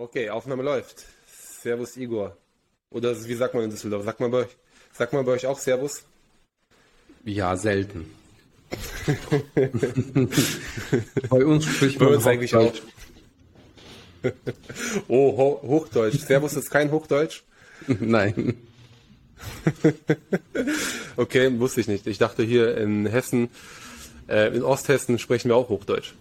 Okay, Aufnahme läuft. Servus Igor. Oder wie sagt man in Düsseldorf? Sagt man bei euch, sagt man bei euch auch Servus? Ja, selten. bei uns spricht man bei uns eigentlich auch. oh, Ho Hochdeutsch. Servus ist kein Hochdeutsch? Nein. okay, wusste ich nicht. Ich dachte hier in Hessen, äh, in Osthessen sprechen wir auch Hochdeutsch.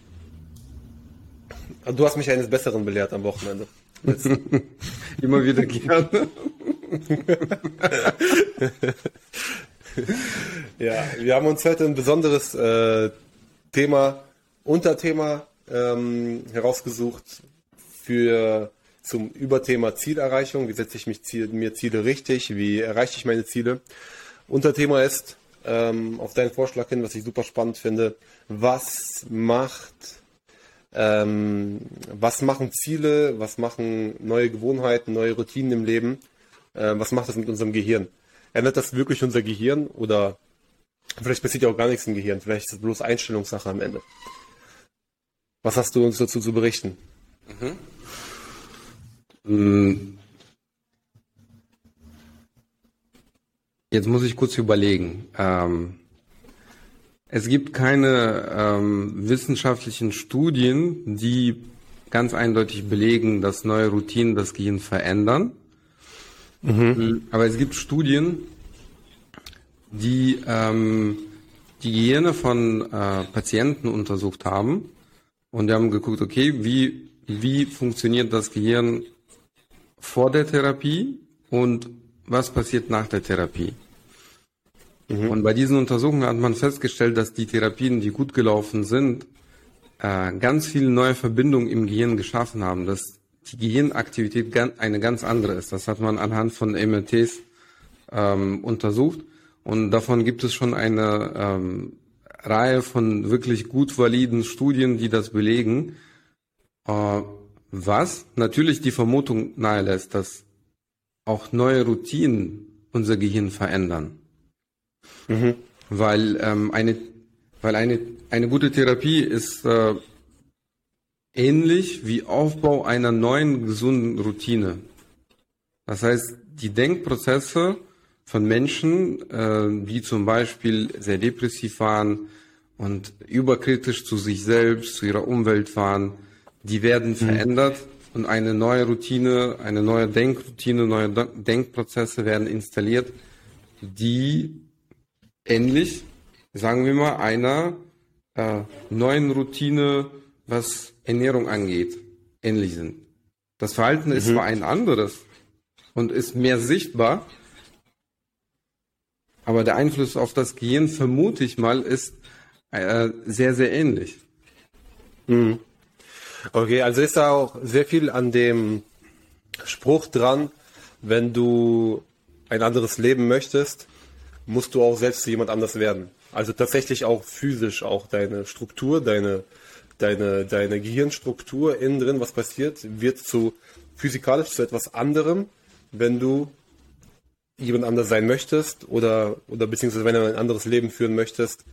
Du hast mich eines Besseren belehrt am Wochenende. Immer wieder gerne. ja, wir haben uns heute ein besonderes äh, Thema, Unterthema ähm, herausgesucht für zum Überthema Zielerreichung. Wie setze ich mich Ziel, mir Ziele richtig? Wie erreiche ich meine Ziele? Unterthema ist ähm, auf deinen Vorschlag hin, was ich super spannend finde. Was macht ähm, was machen Ziele, was machen neue Gewohnheiten, neue Routinen im Leben, äh, was macht das mit unserem Gehirn? Ändert das wirklich unser Gehirn oder vielleicht passiert ja auch gar nichts im Gehirn, vielleicht ist es bloß Einstellungssache am Ende. Was hast du uns dazu zu berichten? Mhm. Jetzt muss ich kurz überlegen. Ähm, es gibt keine ähm, wissenschaftlichen Studien, die ganz eindeutig belegen, dass neue Routinen das Gehirn verändern. Mhm. Aber es gibt Studien, die ähm, die Gehirne von äh, Patienten untersucht haben und die haben geguckt, okay, wie, wie funktioniert das Gehirn vor der Therapie und was passiert nach der Therapie. Mhm. Und bei diesen Untersuchungen hat man festgestellt, dass die Therapien, die gut gelaufen sind, äh, ganz viele neue Verbindungen im Gehirn geschaffen haben, dass die Gehirnaktivität eine ganz andere ist. Das hat man anhand von MRTs ähm, untersucht. Und davon gibt es schon eine ähm, Reihe von wirklich gut validen Studien, die das belegen. Äh, was natürlich die Vermutung nahelässt, dass auch neue Routinen unser Gehirn verändern. Mhm. Weil ähm, eine, weil eine, eine gute Therapie ist äh, ähnlich wie Aufbau einer neuen gesunden Routine. Das heißt, die Denkprozesse von Menschen, äh, die zum Beispiel sehr depressiv waren und überkritisch zu sich selbst, zu ihrer Umwelt waren, die werden mhm. verändert und eine neue Routine, eine neue Denkroutine, neue Denkprozesse werden installiert, die ähnlich, sagen wir mal, einer äh, neuen Routine, was Ernährung angeht, ähnlich sind. Das Verhalten mhm. ist zwar ein anderes und ist mehr sichtbar, aber der Einfluss auf das Gehirn, vermute ich mal, ist äh, sehr, sehr ähnlich. Mhm. Okay, also ist da auch sehr viel an dem Spruch dran, wenn du ein anderes Leben möchtest, musst du auch selbst zu jemand anders werden. Also tatsächlich auch physisch, auch deine Struktur, deine, deine, deine Gehirnstruktur innen drin, was passiert, wird zu physikalisch zu etwas anderem, wenn du jemand anders sein möchtest oder, oder beziehungsweise wenn du ein anderes Leben führen möchtest,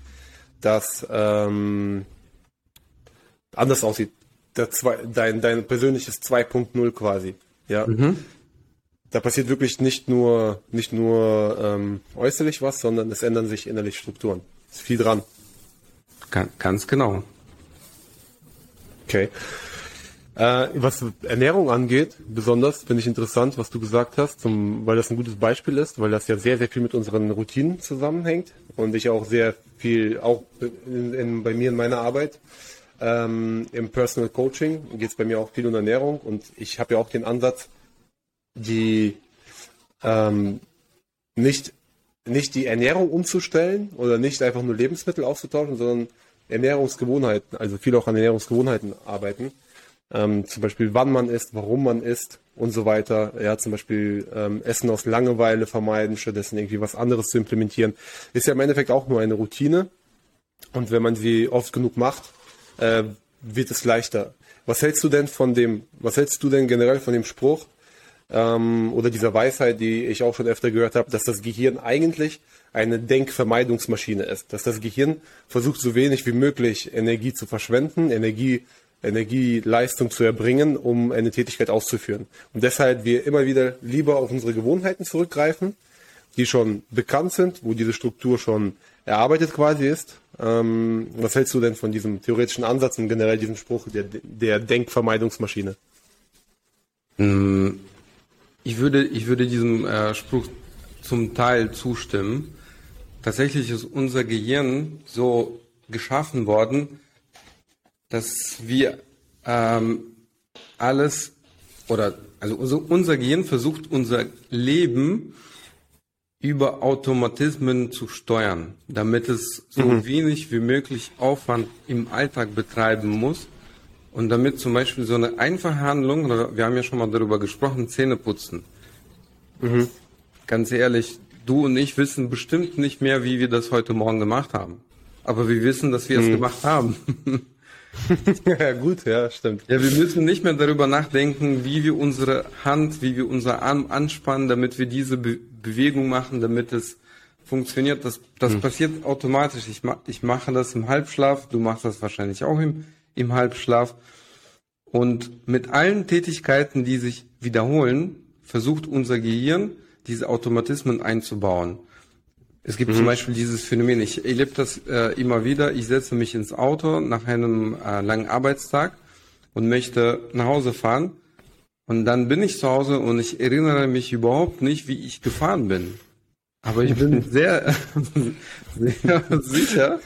das ähm, anders aussieht. Der zwei, dein, dein persönliches 2.0 quasi. Ja. Mhm da passiert wirklich nicht nur, nicht nur ähm, äußerlich was, sondern es ändern sich innerlich Strukturen. Ist viel dran. Ganz genau. Okay. Äh, was Ernährung angeht, besonders finde ich interessant, was du gesagt hast, zum, weil das ein gutes Beispiel ist, weil das ja sehr, sehr viel mit unseren Routinen zusammenhängt und ich auch sehr viel, auch in, in, bei mir in meiner Arbeit, ähm, im Personal Coaching geht es bei mir auch viel um Ernährung und ich habe ja auch den Ansatz, die ähm, nicht, nicht die Ernährung umzustellen oder nicht einfach nur Lebensmittel auszutauschen, sondern Ernährungsgewohnheiten, also viel auch an Ernährungsgewohnheiten arbeiten. Ähm, zum Beispiel wann man isst, warum man isst und so weiter. Ja, zum Beispiel ähm, Essen aus Langeweile vermeiden, stattdessen irgendwie was anderes zu implementieren. Ist ja im Endeffekt auch nur eine Routine. Und wenn man sie oft genug macht, äh, wird es leichter. Was hältst du denn von dem, was hältst du denn generell von dem Spruch, ähm, oder dieser Weisheit, die ich auch schon öfter gehört habe, dass das Gehirn eigentlich eine Denkvermeidungsmaschine ist. Dass das Gehirn versucht, so wenig wie möglich Energie zu verschwenden, Energie Energieleistung zu erbringen, um eine Tätigkeit auszuführen. Und deshalb wir immer wieder lieber auf unsere Gewohnheiten zurückgreifen, die schon bekannt sind, wo diese Struktur schon erarbeitet quasi ist. Ähm, was hältst du denn von diesem theoretischen Ansatz und generell diesem Spruch der, der Denkvermeidungsmaschine? Mm, ich würde, ich würde diesem äh, Spruch zum Teil zustimmen. Tatsächlich ist unser Gehirn so geschaffen worden, dass wir ähm, alles oder also unser, unser Gehirn versucht unser Leben über Automatismen zu steuern, damit es so mhm. wenig wie möglich Aufwand im Alltag betreiben muss und damit zum Beispiel so eine einfache Handlung, wir haben ja schon mal darüber gesprochen, Zähne putzen. Mhm. Ganz ehrlich, du und ich wissen bestimmt nicht mehr, wie wir das heute Morgen gemacht haben. Aber wir wissen, dass wir mhm. es gemacht haben. ja, gut, ja, stimmt. Ja, wir müssen nicht mehr darüber nachdenken, wie wir unsere Hand, wie wir unser Arm anspannen, damit wir diese Be Bewegung machen, damit es funktioniert. Das, das hm. passiert automatisch. Ich, ma ich mache das im Halbschlaf, du machst das wahrscheinlich auch im, im Halbschlaf. Und mit allen Tätigkeiten, die sich wiederholen, versucht unser Gehirn, diese Automatismen einzubauen. Es gibt mhm. zum Beispiel dieses Phänomen, ich erlebe das äh, immer wieder, ich setze mich ins Auto nach einem äh, langen Arbeitstag und möchte nach Hause fahren und dann bin ich zu Hause und ich erinnere mich überhaupt nicht, wie ich gefahren bin. Aber ich bin sehr, sehr sicher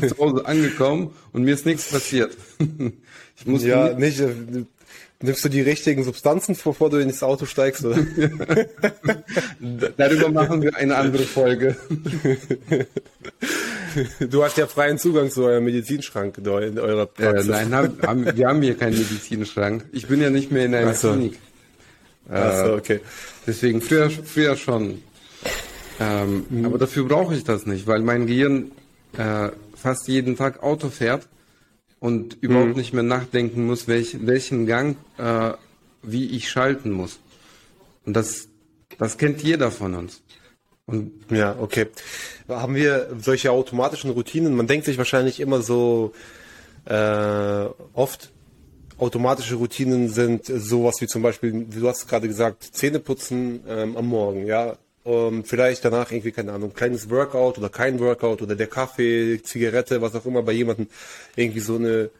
zu Hause angekommen und mir ist nichts passiert. Ich muss ja nicht, äh, Nimmst du die richtigen Substanzen, bevor du ins Auto steigst? Oder? Darüber machen wir eine andere Folge. Du hast ja freien Zugang zu eurem Medizinschrank in eurer Praxis. Äh, nein, haben, haben, wir haben hier keinen Medizinschrank. Ich bin ja nicht mehr in einer Ach so. Klinik. Äh, Ach so, okay. Deswegen früher, früher schon. Ähm, mhm. Aber dafür brauche ich das nicht, weil mein Gehirn äh, fast jeden Tag Auto fährt und überhaupt mhm. nicht mehr nachdenken muss, welch, welchen Gang äh, wie ich schalten muss. Und das, das kennt jeder von uns. Und ja, okay. Haben wir solche automatischen Routinen? Man denkt sich wahrscheinlich immer so äh, oft, automatische Routinen sind sowas wie zum Beispiel, du hast gerade gesagt, Zähneputzen ähm, am Morgen, ja. Um, vielleicht danach irgendwie, keine Ahnung, kleines Workout oder kein Workout oder der Kaffee, Zigarette, was auch immer bei jemandem irgendwie so eine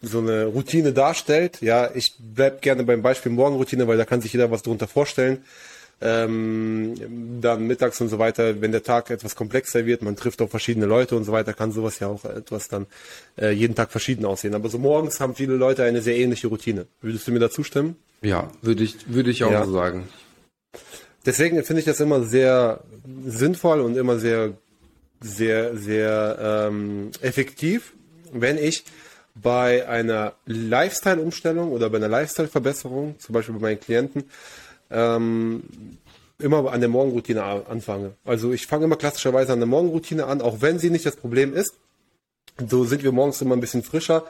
so eine Routine darstellt. Ja, ich bleib gerne beim Beispiel Morgenroutine, weil da kann sich jeder was darunter vorstellen. Ähm, dann mittags und so weiter, wenn der Tag etwas komplexer wird, man trifft auf verschiedene Leute und so weiter, kann sowas ja auch etwas dann äh, jeden Tag verschieden aussehen. Aber so morgens haben viele Leute eine sehr ähnliche Routine. Würdest du mir da zustimmen? Ja, würde ich, würde ich auch ja. so sagen. Deswegen finde ich das immer sehr sinnvoll und immer sehr, sehr, sehr ähm, effektiv, wenn ich bei einer Lifestyle-Umstellung oder bei einer Lifestyle-Verbesserung, zum Beispiel bei meinen Klienten, ähm, immer an der Morgenroutine anfange. Also ich fange immer klassischerweise an der Morgenroutine an, auch wenn sie nicht das Problem ist. So sind wir morgens immer ein bisschen frischer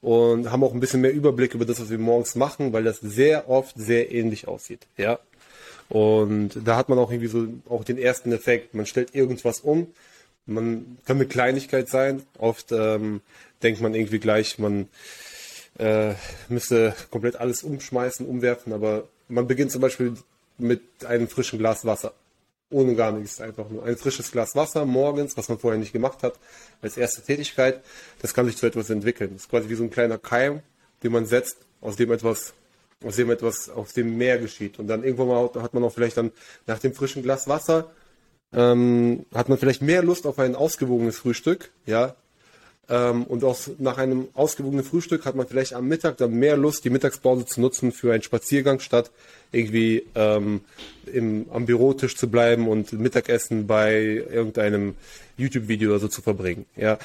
und haben auch ein bisschen mehr Überblick über das, was wir morgens machen, weil das sehr oft sehr ähnlich aussieht. Ja, und da hat man auch irgendwie so auch den ersten Effekt. Man stellt irgendwas um. Man kann eine Kleinigkeit sein. Oft ähm, denkt man irgendwie gleich, man äh, müsste komplett alles umschmeißen, umwerfen. Aber man beginnt zum Beispiel mit einem frischen Glas Wasser. Ohne gar nichts. Einfach nur ein frisches Glas Wasser morgens, was man vorher nicht gemacht hat, als erste Tätigkeit. Das kann sich zu etwas entwickeln. Das ist quasi wie so ein kleiner Keim, den man setzt, aus dem etwas aus dem etwas aus dem Meer geschieht. Und dann irgendwann mal hat man auch vielleicht dann nach dem frischen Glas Wasser ähm, hat man vielleicht mehr Lust auf ein ausgewogenes Frühstück, ja. Ähm, und auch nach einem ausgewogenen Frühstück hat man vielleicht am Mittag dann mehr Lust, die Mittagspause zu nutzen für einen Spaziergang, statt irgendwie ähm, im, am Bürotisch zu bleiben und Mittagessen bei irgendeinem YouTube-Video oder so zu verbringen. Ja.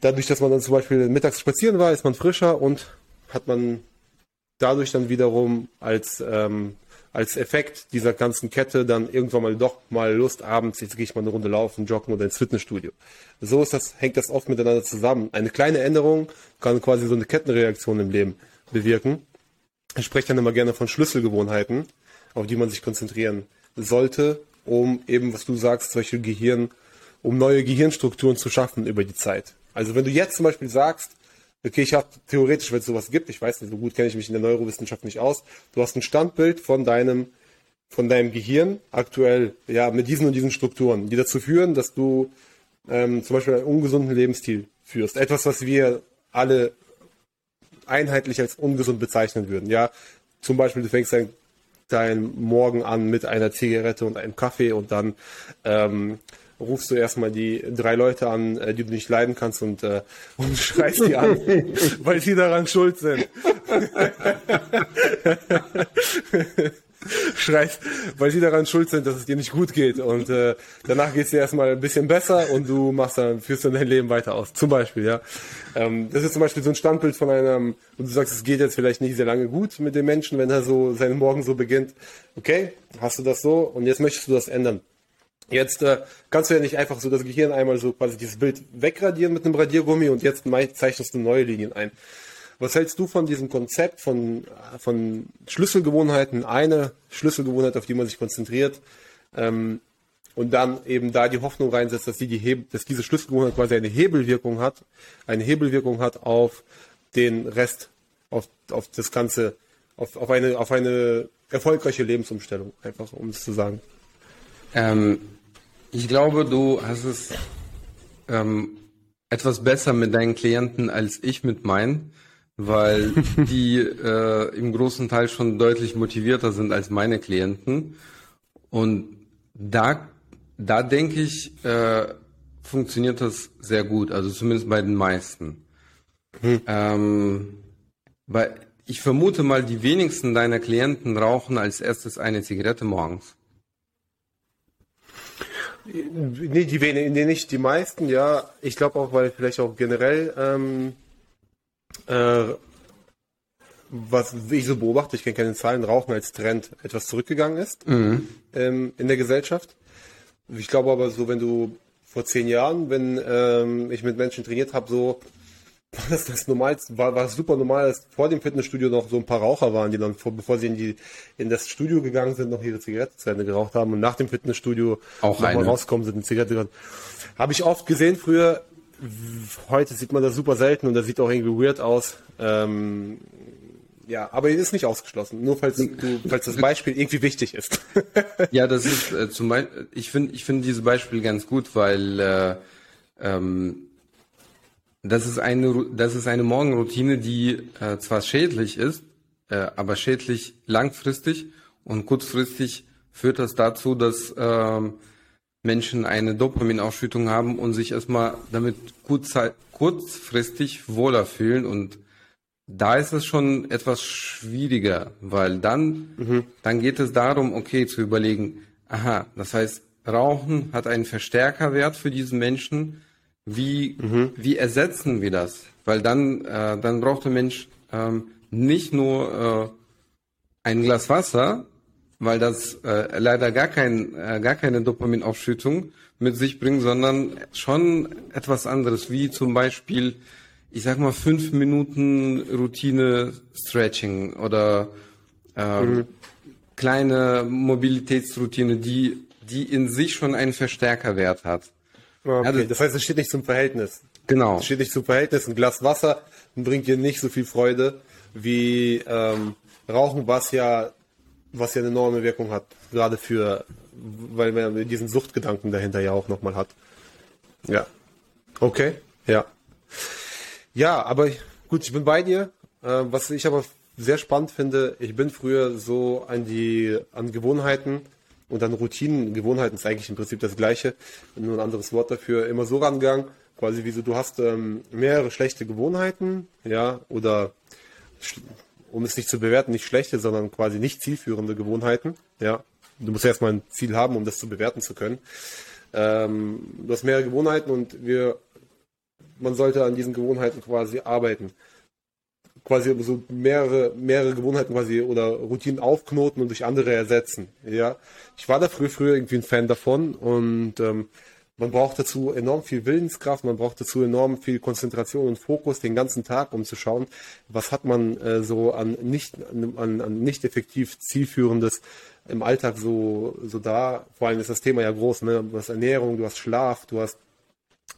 Dadurch, dass man dann zum Beispiel mittags spazieren war, ist man frischer und hat man dadurch dann wiederum als, ähm, als Effekt dieser ganzen Kette dann irgendwann mal doch mal Lust abends, jetzt gehe ich mal eine Runde laufen, joggen oder ins Fitnessstudio. So ist das, hängt das oft miteinander zusammen. Eine kleine Änderung kann quasi so eine Kettenreaktion im Leben bewirken. Ich spreche dann immer gerne von Schlüsselgewohnheiten, auf die man sich konzentrieren sollte, um eben, was du sagst, solche Gehirn, um neue Gehirnstrukturen zu schaffen über die Zeit. Also wenn du jetzt zum Beispiel sagst, okay, ich habe theoretisch, wenn es sowas gibt, ich weiß nicht, so gut kenne ich mich in der Neurowissenschaft nicht aus, du hast ein Standbild von deinem von deinem Gehirn aktuell, ja, mit diesen und diesen Strukturen, die dazu führen, dass du ähm, zum Beispiel einen ungesunden Lebensstil führst. Etwas, was wir alle einheitlich als ungesund bezeichnen würden. Ja, zum Beispiel, du fängst dein, dein Morgen an mit einer Zigarette und einem Kaffee und dann ähm, rufst du erstmal die drei Leute an, äh, die du nicht leiden kannst und, äh, und schreist die an, weil sie daran schuld sind. schreist, weil sie daran schuld sind, dass es dir nicht gut geht. Und äh, danach geht es dir erstmal ein bisschen besser und du machst dann, führst dann dein Leben weiter aus. Zum Beispiel, ja. Ähm, das ist zum Beispiel so ein Standbild von einem, und du sagst, es geht jetzt vielleicht nicht sehr lange gut mit dem Menschen, wenn er so seinen Morgen so beginnt. Okay, hast du das so und jetzt möchtest du das ändern. Jetzt äh, kannst du ja nicht einfach so das Gehirn einmal so quasi dieses Bild wegradieren mit einem Radiergummi und jetzt zeichnest du neue Linien ein. Was hältst du von diesem Konzept von, von Schlüsselgewohnheiten, eine Schlüsselgewohnheit, auf die man sich konzentriert, ähm, und dann eben da die Hoffnung reinsetzt, dass, die die Heb dass diese Schlüsselgewohnheit quasi eine Hebelwirkung hat, eine Hebelwirkung hat auf den Rest, auf, auf das Ganze, auf, auf, eine, auf eine erfolgreiche Lebensumstellung, einfach um es zu sagen. Ähm, ich glaube, du hast es ähm, etwas besser mit deinen Klienten als ich mit meinen weil die äh, im großen Teil schon deutlich motivierter sind als meine Klienten. Und da, da denke ich, äh, funktioniert das sehr gut, also zumindest bei den meisten. Hm. Ähm, weil ich vermute mal, die wenigsten deiner Klienten rauchen als erstes eine Zigarette morgens. Nee, die wenigen, nee, nicht die meisten, ja. Ich glaube auch, weil vielleicht auch generell ähm, äh, was ich so beobachte, ich kenne keine Zahlen, Rauchen als Trend etwas zurückgegangen ist mhm. ähm, in der Gesellschaft. Ich glaube aber so, wenn du vor zehn Jahren, wenn ähm, ich mit Menschen trainiert habe, so war das das Normalste, war, war super normal, dass vor dem Fitnessstudio noch so ein paar Raucher waren, die dann, vor, bevor sie in, die, in das Studio gegangen sind, noch ihre Zigarette zu Ende geraucht haben und nach dem Fitnessstudio auch nochmal rauskommen sind, eine Zigarette geraucht. Habe ich oft gesehen früher, heute sieht man das super selten und das sieht auch irgendwie weird aus. Ähm, ja, aber es ist nicht ausgeschlossen, nur falls, du, falls das Beispiel irgendwie wichtig ist. ja, das ist äh, zum Beispiel, ich finde ich finde dieses Beispiel ganz gut, weil äh, ähm, das ist eine das ist eine Morgenroutine, die äh, zwar schädlich ist, äh, aber schädlich langfristig und kurzfristig führt das dazu, dass ähm, Menschen eine Dopaminausschüttung haben und sich erstmal damit kurzfristig wohler fühlen und da ist es schon etwas schwieriger, weil dann, mhm. dann geht es darum, okay, zu überlegen, aha, das heißt, Rauchen hat einen Verstärkerwert für diesen Menschen. Wie, mhm. wie ersetzen wir das? Weil dann, äh, dann braucht der Mensch ähm, nicht nur äh, ein Glas Wasser, weil das äh, leider gar, kein, äh, gar keine Dopaminausschüttung mit sich bringt, sondern schon etwas anderes, wie zum Beispiel, ich sag mal, fünf Minuten Routine Stretching oder äh, mhm. kleine Mobilitätsroutine, die, die in sich schon einen Verstärkerwert hat. Okay, also, das heißt, es steht nicht zum Verhältnis. Genau. Es steht nicht zum Verhältnis. Ein Glas Wasser bringt dir nicht so viel Freude wie ähm, Rauchen, was ja was ja eine enorme Wirkung hat, gerade für, weil man diesen Suchtgedanken dahinter ja auch nochmal hat. Ja. Okay, ja. Ja, aber gut, ich bin bei dir. Äh, was ich aber sehr spannend finde, ich bin früher so an die, an Gewohnheiten und an Routinen, Gewohnheiten ist eigentlich im Prinzip das gleiche, nur ein anderes Wort dafür, immer so rangegangen, quasi wie so, du hast ähm, mehrere schlechte Gewohnheiten, ja, oder um es nicht zu bewerten, nicht schlechte, sondern quasi nicht zielführende Gewohnheiten. Ja, du musst erstmal ein Ziel haben, um das zu bewerten zu können. Ähm, du hast mehrere Gewohnheiten und wir, man sollte an diesen Gewohnheiten quasi arbeiten. Quasi so mehrere, mehrere Gewohnheiten quasi oder Routinen aufknoten und durch andere ersetzen. Ja, ich war da früher, früher irgendwie ein Fan davon und ähm, man braucht dazu enorm viel Willenskraft, man braucht dazu enorm viel Konzentration und Fokus den ganzen Tag, um zu schauen, was hat man äh, so an nicht, an, an nicht effektiv zielführendes im Alltag so, so da. Vor allem ist das Thema ja groß, ne? Du hast Ernährung, du hast Schlaf, du hast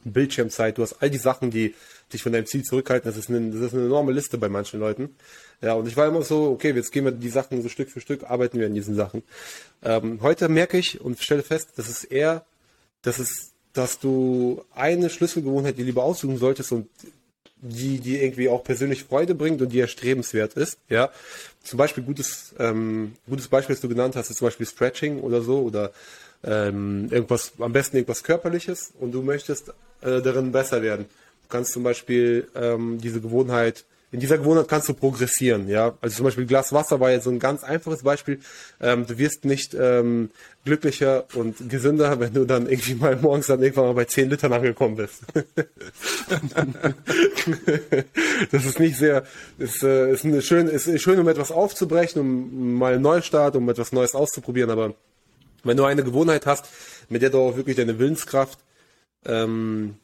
Bildschirmzeit, du hast all die Sachen, die dich von deinem Ziel zurückhalten. Das ist eine, das ist eine enorme Liste bei manchen Leuten. Ja, und ich war immer so, okay, jetzt gehen wir die Sachen so Stück für Stück, arbeiten wir an diesen Sachen. Ähm, heute merke ich und stelle fest, dass es eher, dass es, dass du eine Schlüsselgewohnheit dir lieber aussuchen solltest und die, die irgendwie auch persönlich Freude bringt und die erstrebenswert ist, ja. Zum Beispiel gutes, ähm, gutes Beispiel, das du genannt hast, ist zum Beispiel Stretching oder so oder ähm, irgendwas, am besten irgendwas Körperliches und du möchtest äh, darin besser werden. Du kannst zum Beispiel ähm, diese Gewohnheit in dieser Gewohnheit kannst du progressieren, ja. Also zum Beispiel Glas Wasser war jetzt so ein ganz einfaches Beispiel. Ähm, du wirst nicht ähm, glücklicher und gesünder, wenn du dann irgendwie mal morgens dann irgendwann mal bei 10 Litern angekommen bist. das ist nicht sehr, ist, äh, ist, eine schön, ist schön, um etwas aufzubrechen, um mal einen Neustart, um etwas Neues auszuprobieren, aber wenn du eine Gewohnheit hast, mit der du auch wirklich deine Willenskraft ähm,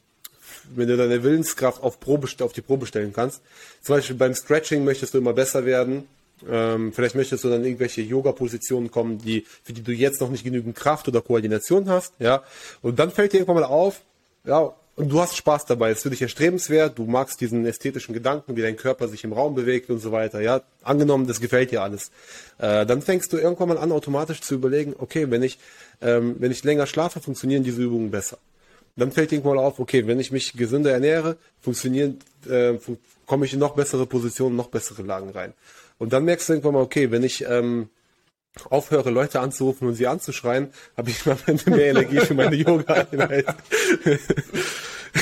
wenn du deine Willenskraft auf, Probe, auf die Probe stellen kannst. Zum Beispiel beim Stretching möchtest du immer besser werden. Ähm, vielleicht möchtest du dann irgendwelche Yoga-Positionen kommen, die, für die du jetzt noch nicht genügend Kraft oder Koordination hast, ja. Und dann fällt dir irgendwann mal auf, ja, und du hast Spaß dabei, es ist für dich erstrebenswert, du magst diesen ästhetischen Gedanken, wie dein Körper sich im Raum bewegt und so weiter, ja. Angenommen, das gefällt dir alles. Äh, dann fängst du irgendwann mal an, automatisch zu überlegen, okay, wenn ich, ähm, wenn ich länger schlafe, funktionieren diese Übungen besser dann fällt irgendwann auf, okay, wenn ich mich gesünder ernähre, funktionieren, äh, fun komme ich in noch bessere Positionen, noch bessere Lagen rein. Und dann merkst du irgendwann mal, okay, wenn ich ähm, aufhöre, Leute anzurufen und sie anzuschreien, habe ich Ende mehr Energie für meine Yoga-Einheit.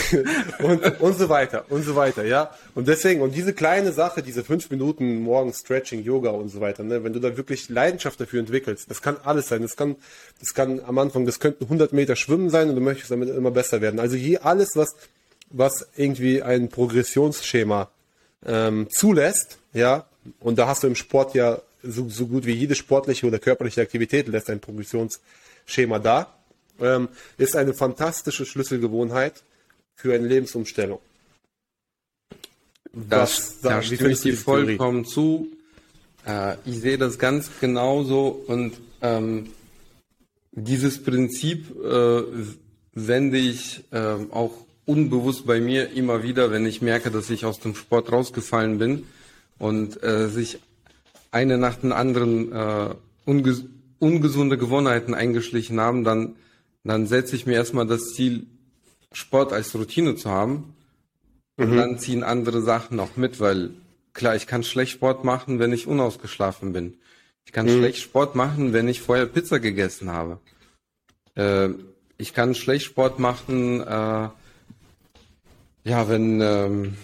und, und so weiter und so weiter, ja. Und deswegen, und diese kleine Sache, diese fünf Minuten morgens Stretching, Yoga und so weiter, ne, wenn du da wirklich Leidenschaft dafür entwickelst, das kann alles sein. Das kann, das kann am Anfang, das könnten 100 Meter Schwimmen sein und du möchtest damit immer besser werden. Also hier alles, was, was irgendwie ein Progressionsschema ähm, zulässt, ja, und da hast du im Sport ja so, so gut wie jede sportliche oder körperliche Aktivität lässt ein Progressionsschema da, ähm, ist eine fantastische Schlüsselgewohnheit, für eine Lebensumstellung. Das, Was, da stimme ich dir vollkommen zu. Äh, ich sehe das ganz genauso und ähm, dieses Prinzip äh, wende ich äh, auch unbewusst bei mir immer wieder, wenn ich merke, dass ich aus dem Sport rausgefallen bin und äh, sich eine nach den anderen äh, unges ungesunde Gewohnheiten eingeschlichen haben, dann, dann setze ich mir erstmal das Ziel, Sport als Routine zu haben. Und mhm. dann ziehen andere Sachen noch mit, weil klar, ich kann schlecht Sport machen, wenn ich unausgeschlafen bin. Ich kann mhm. schlecht Sport machen, wenn ich vorher Pizza gegessen habe. Äh, ich kann schlecht Sport machen, äh, ja, wenn, ähm,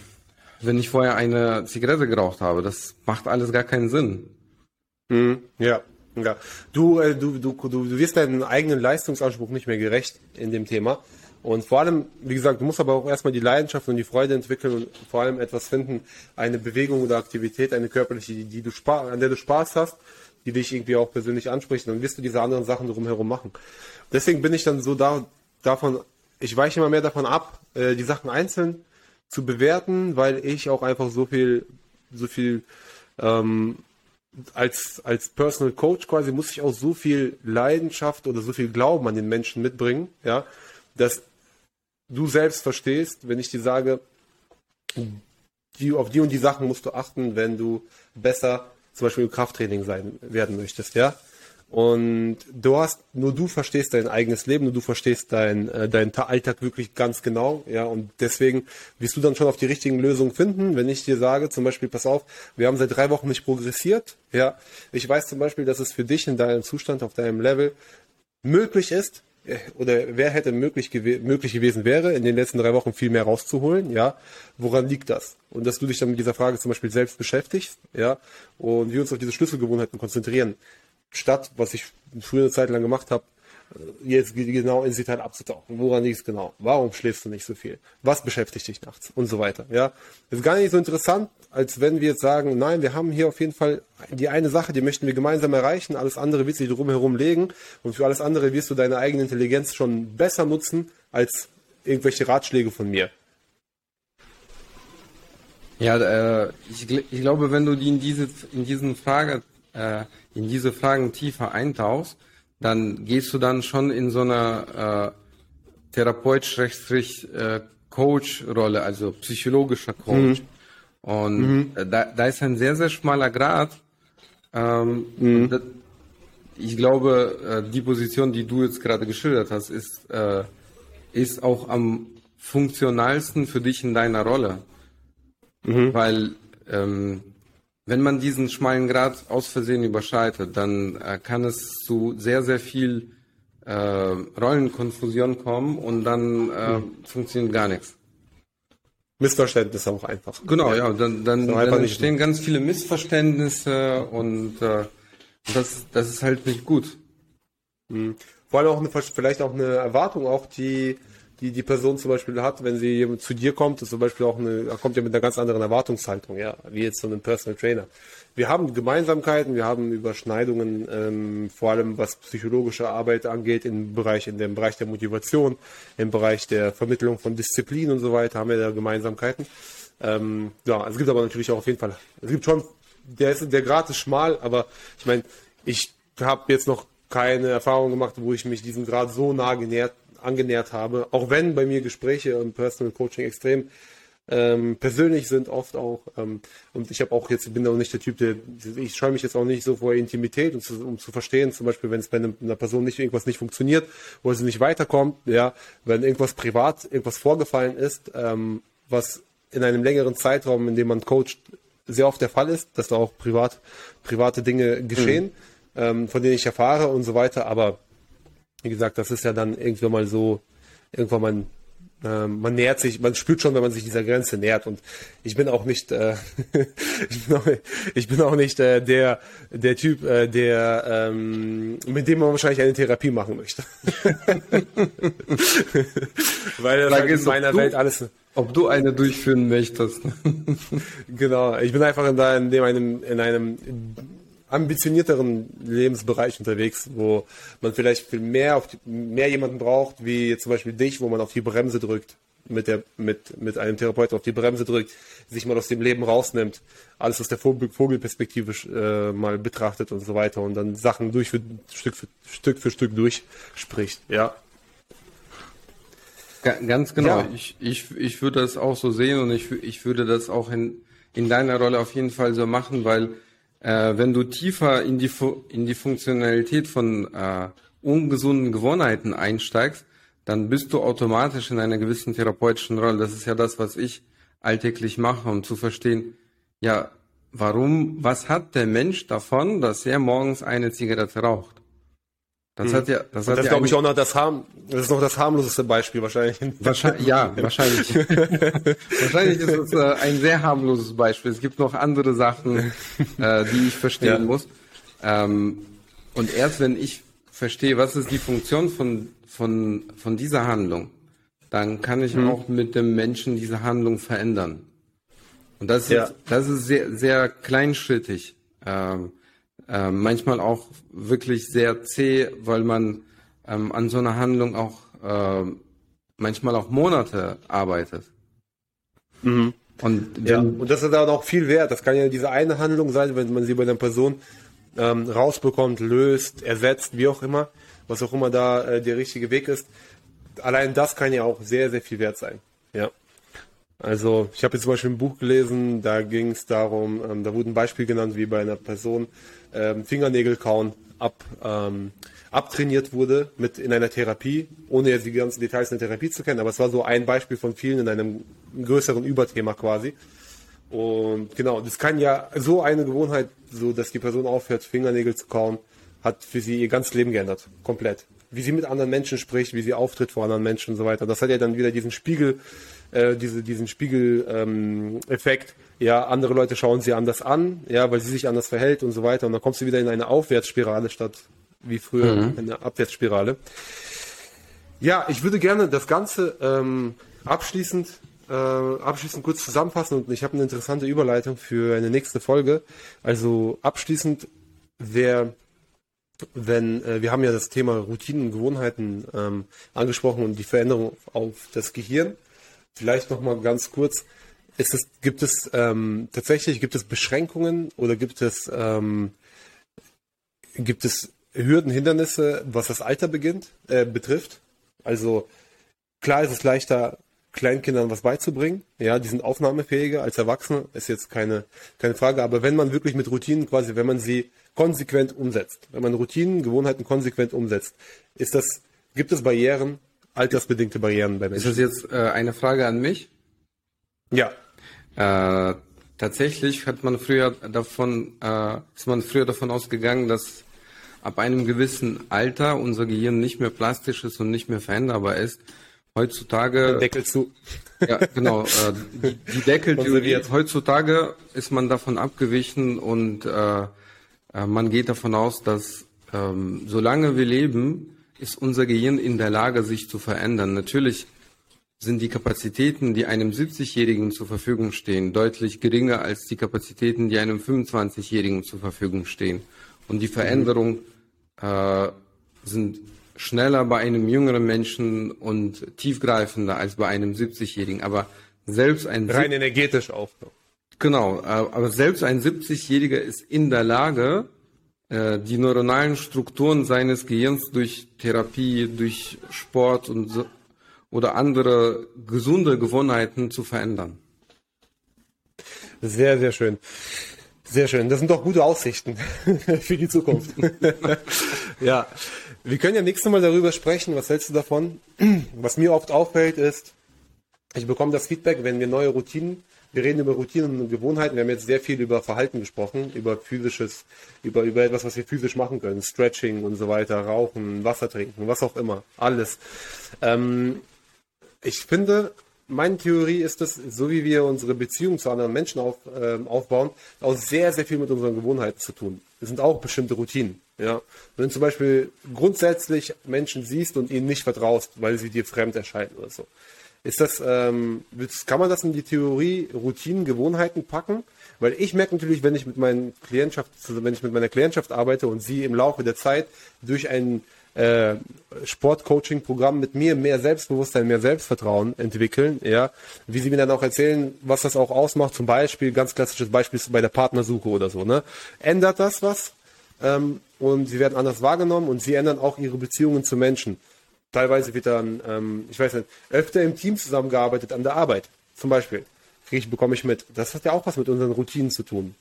wenn ich vorher eine Zigarette geraucht habe. Das macht alles gar keinen Sinn. Mhm. Ja. Ja. Du, äh, du, du, du, du wirst deinem eigenen Leistungsanspruch nicht mehr gerecht in dem Thema. Und vor allem, wie gesagt, du musst aber auch erstmal die Leidenschaft und die Freude entwickeln und vor allem etwas finden, eine Bewegung oder Aktivität, eine körperliche, die, die du an der du Spaß hast, die dich irgendwie auch persönlich anspricht, dann wirst du diese anderen Sachen drumherum machen. Deswegen bin ich dann so da, davon, ich weiche immer mehr davon ab, äh, die Sachen einzeln zu bewerten, weil ich auch einfach so viel, so viel ähm, als, als Personal Coach quasi muss ich auch so viel Leidenschaft oder so viel Glauben an den Menschen mitbringen, ja, dass du selbst verstehst, wenn ich dir sage, die, auf die und die Sachen musst du achten, wenn du besser zum Beispiel im Krafttraining sein werden möchtest, ja. Und du hast, nur du verstehst dein eigenes Leben, nur du verstehst dein, äh, deinen Alltag wirklich ganz genau, ja. Und deswegen wirst du dann schon auf die richtigen Lösungen finden. Wenn ich dir sage, zum Beispiel, pass auf, wir haben seit drei Wochen nicht progressiert, ja. Ich weiß zum Beispiel, dass es für dich in deinem Zustand, auf deinem Level möglich ist, oder wer hätte möglich, gew möglich gewesen wäre, in den letzten drei Wochen viel mehr rauszuholen, ja, woran liegt das? Und dass du dich dann mit dieser Frage zum Beispiel selbst beschäftigst, ja, und wir uns auf diese Schlüsselgewohnheiten konzentrieren, statt, was ich früher eine Zeit lang gemacht habe, jetzt genau ins Detail abzutauchen. Woran liegt es genau? Warum schläfst du nicht so viel? Was beschäftigt dich nachts? Und so weiter. Ja, ist gar nicht so interessant, als wenn wir jetzt sagen, nein, wir haben hier auf jeden Fall die eine Sache, die möchten wir gemeinsam erreichen. Alles andere wird sich drumherum legen und für alles andere wirst du deine eigene Intelligenz schon besser nutzen als irgendwelche Ratschläge von mir. Ja, äh, ich, ich, glaube, wenn du die in diese in diesen Frage äh, in diese Fragen tiefer eintauchst, dann gehst du dann schon in so eine äh, Therapeut-Coach-Rolle, also psychologischer Coach. Mhm. Und mhm. Da, da ist ein sehr, sehr schmaler Grad. Ähm, mhm. das, ich glaube, die Position, die du jetzt gerade geschildert hast, ist, äh, ist auch am funktionalsten für dich in deiner Rolle. Mhm. Weil ähm, wenn man diesen schmalen Grad aus Versehen überschreitet, dann äh, kann es zu sehr, sehr viel äh, Rollenkonfusion kommen und dann äh, mhm. funktioniert gar nichts. Missverständnisse auch einfach. Genau, ja, dann, dann, dann entstehen ganz viele Missverständnisse und äh, das, das ist halt nicht gut. Mhm. Vor allem auch eine, vielleicht auch eine Erwartung, auch die die die Person zum Beispiel hat, wenn sie zu dir kommt, ist zum Beispiel auch eine, kommt ja mit einer ganz anderen Erwartungshaltung, ja, wie jetzt so ein Personal Trainer. Wir haben Gemeinsamkeiten, wir haben Überschneidungen, ähm, vor allem was psychologische Arbeit angeht, im Bereich, in dem Bereich der Motivation, im Bereich der Vermittlung von Disziplin und so weiter, haben wir da Gemeinsamkeiten. Ähm, ja, es gibt aber natürlich auch auf jeden Fall, es gibt schon, der ist, der Grad ist schmal, aber ich meine, ich habe jetzt noch keine Erfahrung gemacht, wo ich mich diesem Grad so nah genähert angenähert habe. Auch wenn bei mir Gespräche im Personal Coaching extrem ähm, persönlich sind, oft auch. Ähm, und ich habe auch jetzt, bin auch nicht der Typ, der, ich scheue mich jetzt auch nicht so vor Intimität, um zu, um zu verstehen, zum Beispiel, wenn es bei einer Person nicht irgendwas nicht funktioniert, wo sie nicht weiterkommt, ja, wenn irgendwas privat, irgendwas vorgefallen ist, ähm, was in einem längeren Zeitraum, in dem man coacht, sehr oft der Fall ist, dass da auch privat, private Dinge geschehen, mhm. ähm, von denen ich erfahre und so weiter, aber wie gesagt, das ist ja dann irgendwann mal so, irgendwann man, äh, man nähert sich, man spürt schon, wenn man sich dieser Grenze nähert. Und ich bin auch nicht, äh, ich, bin auch, ich bin auch nicht äh, der, der Typ, äh, der, ähm, mit dem man wahrscheinlich eine Therapie machen möchte. Weil das halt in meiner Welt alles. Ob du eine durchführen möchtest. genau, ich bin einfach in, in, dem einem, in einem ambitionierteren Lebensbereich unterwegs, wo man vielleicht viel mehr auf die, mehr jemanden braucht, wie zum Beispiel dich, wo man auf die Bremse drückt, mit der, mit, mit einem Therapeuten auf die Bremse drückt, sich mal aus dem Leben rausnimmt, alles aus der Vogelperspektive äh, mal betrachtet und so weiter und dann Sachen durch für, Stück für Stück für Stück durchspricht, ja. Ganz genau. Ja. Ich, ich, ich würde das auch so sehen und ich, ich würde das auch in, in deiner Rolle auf jeden Fall so machen, weil äh, wenn du tiefer in die, in die Funktionalität von äh, ungesunden Gewohnheiten einsteigst, dann bist du automatisch in einer gewissen therapeutischen Rolle. Das ist ja das, was ich alltäglich mache, um zu verstehen, ja, warum, was hat der Mensch davon, dass er morgens eine Zigarette raucht? Das hat ja, das, das ja glaube ich auch noch das harm, das ist noch das harmloseste Beispiel wahrscheinlich. Wahrscheinlich, ja, wahrscheinlich. wahrscheinlich ist es äh, ein sehr harmloses Beispiel. Es gibt noch andere Sachen, äh, die ich verstehen ja. muss. Ähm, und erst wenn ich verstehe, was ist die Funktion von von von dieser Handlung, dann kann ich hm. auch mit dem Menschen diese Handlung verändern. Und das ja. ist das ist sehr sehr kleinschrittig. Ähm, äh, manchmal auch wirklich sehr zäh, weil man ähm, an so einer Handlung auch äh, manchmal auch Monate arbeitet. Mhm. Und, ja, und das ist dann auch viel wert. Das kann ja diese eine Handlung sein, wenn man sie bei einer Person ähm, rausbekommt, löst, ersetzt, wie auch immer, was auch immer da äh, der richtige Weg ist. Allein das kann ja auch sehr, sehr viel wert sein. Ja. Also ich habe jetzt zum Beispiel ein Buch gelesen, da ging es darum, ähm, da wurde ein Beispiel genannt, wie bei einer Person ähm, Fingernägel kauen ab, ähm, abtrainiert wurde mit in einer Therapie, ohne jetzt die ganzen Details in der Therapie zu kennen, aber es war so ein Beispiel von vielen in einem größeren Überthema quasi. Und genau, das kann ja so eine Gewohnheit, so dass die Person aufhört, Fingernägel zu kauen, hat für sie ihr ganzes Leben geändert. Komplett. Wie sie mit anderen Menschen spricht, wie sie auftritt vor anderen Menschen und so weiter. Das hat ja dann wieder diesen Spiegel, äh, diese, diesen Spiegel-Effekt, ähm, ja, andere Leute schauen sie anders an, ja, weil sie sich anders verhält und so weiter. Und dann kommst du wieder in eine Aufwärtsspirale statt wie früher mhm. eine Abwärtsspirale. Ja, ich würde gerne das Ganze ähm, abschließend, äh, abschließend kurz zusammenfassen und ich habe eine interessante Überleitung für eine nächste Folge. Also abschließend wäre wenn äh, wir haben ja das Thema Routinen und Gewohnheiten ähm, angesprochen und die Veränderung auf das Gehirn. Vielleicht noch mal ganz kurz: es, gibt es ähm, tatsächlich gibt es Beschränkungen oder gibt es ähm, gibt es Hürden, Hindernisse, was das Alter beginnt, äh, betrifft? Also klar ist es leichter, Kleinkindern was beizubringen. Ja, die sind aufnahmefähiger als Erwachsene, ist jetzt keine, keine Frage. Aber wenn man wirklich mit Routinen quasi, wenn man sie konsequent umsetzt, wenn man Routinen, Gewohnheiten konsequent umsetzt, ist das, gibt es Barrieren, altersbedingte Barrieren bei Menschen? Ist das jetzt äh, eine Frage an mich? Ja. Äh, tatsächlich hat man früher davon, äh, ist man früher davon ausgegangen, dass ab einem gewissen Alter unser Gehirn nicht mehr plastisch ist und nicht mehr veränderbar ist. Heutzutage. Deckel zu. Ja, genau. Äh, die, die Deckeltheorie. Heutzutage ist man davon abgewichen und äh, äh, man geht davon aus, dass ähm, solange wir leben, ist unser Gehirn in der Lage, sich zu verändern. Natürlich sind die Kapazitäten, die einem 70-Jährigen zur Verfügung stehen, deutlich geringer als die Kapazitäten, die einem 25-Jährigen zur Verfügung stehen. Und die Veränderung äh, sind schneller bei einem jüngeren Menschen und tiefgreifender als bei einem 70-Jährigen. Aber selbst ein rein energetisch auch. Genau, äh, aber selbst ein 70-Jähriger ist in der Lage, die neuronalen Strukturen seines Gehirns durch Therapie, durch Sport und so, oder andere gesunde Gewohnheiten zu verändern. Sehr, sehr schön. Sehr schön. Das sind doch gute Aussichten für die Zukunft. ja. Wir können ja nächstes Mal darüber sprechen. Was hältst du davon? Was mir oft auffällt ist, ich bekomme das Feedback, wenn wir neue Routinen, wir reden über Routinen und Gewohnheiten. Wir haben jetzt sehr viel über Verhalten gesprochen, über physisches, über, über etwas, was wir physisch machen können. Stretching und so weiter, rauchen, Wasser trinken, was auch immer. Alles. Ähm, ich finde, meine Theorie ist es, so wie wir unsere Beziehung zu anderen Menschen auf, äh, aufbauen, auch sehr, sehr viel mit unseren Gewohnheiten zu tun. Das sind auch bestimmte Routinen. Ja. Wenn du zum Beispiel grundsätzlich Menschen siehst und ihnen nicht vertraust, weil sie dir fremd erscheinen oder so, ist das, ähm, kann man das in die Theorie Routinen, Gewohnheiten packen? Weil ich merke natürlich, wenn ich mit meinen Klientschaft, wenn ich mit meiner Klientschaft arbeite und sie im Laufe der Zeit durch einen äh, Sportcoaching-Programm mit mir mehr Selbstbewusstsein, mehr Selbstvertrauen entwickeln, ja, wie sie mir dann auch erzählen, was das auch ausmacht, zum Beispiel, ganz klassisches Beispiel ist bei der Partnersuche oder so, ne? Ändert das was? Ähm, und sie werden anders wahrgenommen und sie ändern auch ihre Beziehungen zu Menschen. Teilweise wird dann, ähm, ich weiß nicht, öfter im Team zusammengearbeitet an der Arbeit, zum Beispiel. Kriege ich, bekomme ich mit. Das hat ja auch was mit unseren Routinen zu tun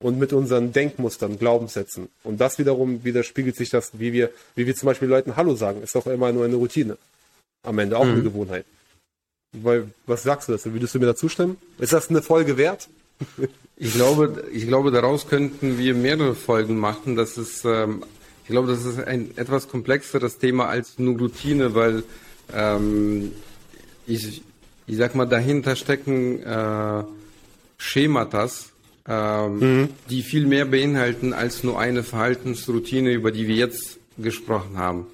und mit unseren Denkmustern, Glaubenssätzen. Und das wiederum widerspiegelt sich das, wie wir, wie wir zum Beispiel Leuten Hallo sagen, ist doch immer nur eine Routine. Am Ende auch mhm. eine Gewohnheit. Weil, was sagst du dazu? Würdest du mir da zustimmen? Ist das eine Folge wert? ich glaube, ich glaube, daraus könnten wir mehrere Folgen machen. Das ist, ähm, ich glaube, das ist ein etwas komplexeres Thema als nur Routine, weil ähm, ich, ich sag mal, dahinter stecken äh, Schematas, ähm, mhm. die viel mehr beinhalten als nur eine Verhaltensroutine, über die wir jetzt gesprochen haben.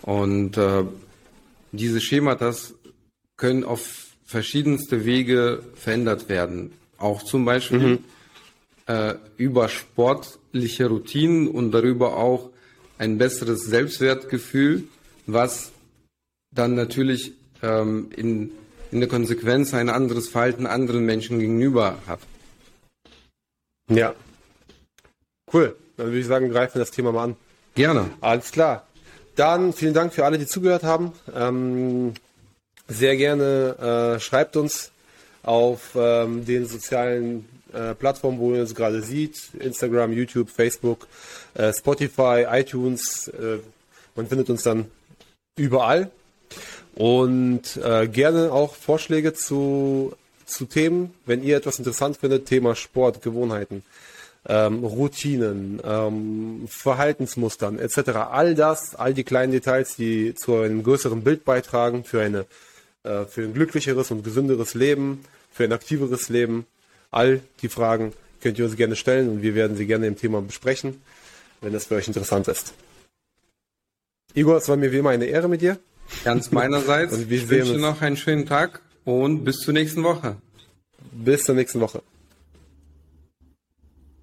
Und äh, diese Schematas können auf verschiedenste Wege verändert werden. Auch zum Beispiel mhm. äh, über sportliche Routinen und darüber auch ein besseres Selbstwertgefühl, was dann natürlich ähm, in, in der Konsequenz ein anderes Verhalten anderen Menschen gegenüber hat. Ja. Cool. Dann würde ich sagen, greifen wir das Thema mal an. Gerne. Alles klar. Dann vielen Dank für alle, die zugehört haben. Ähm, sehr gerne äh, schreibt uns auf ähm, den sozialen äh, Plattformen, wo ihr uns gerade sieht. Instagram, YouTube, Facebook, äh, Spotify, iTunes. Äh, man findet uns dann überall. Und äh, gerne auch Vorschläge zu zu Themen, wenn ihr etwas interessant findet, Thema Sport, Gewohnheiten, ähm, Routinen, ähm, Verhaltensmustern etc. All das, all die kleinen Details, die zu einem größeren Bild beitragen für eine äh, für ein glücklicheres und gesünderes Leben, für ein aktiveres Leben. All die Fragen könnt ihr uns gerne stellen und wir werden sie gerne im Thema besprechen, wenn das für euch interessant ist. Igor, es war mir wie immer eine Ehre mit dir. Ganz meinerseits. und wir ich wünsche noch einen schönen Tag und bis zur nächsten Woche. Bis zur nächsten Woche.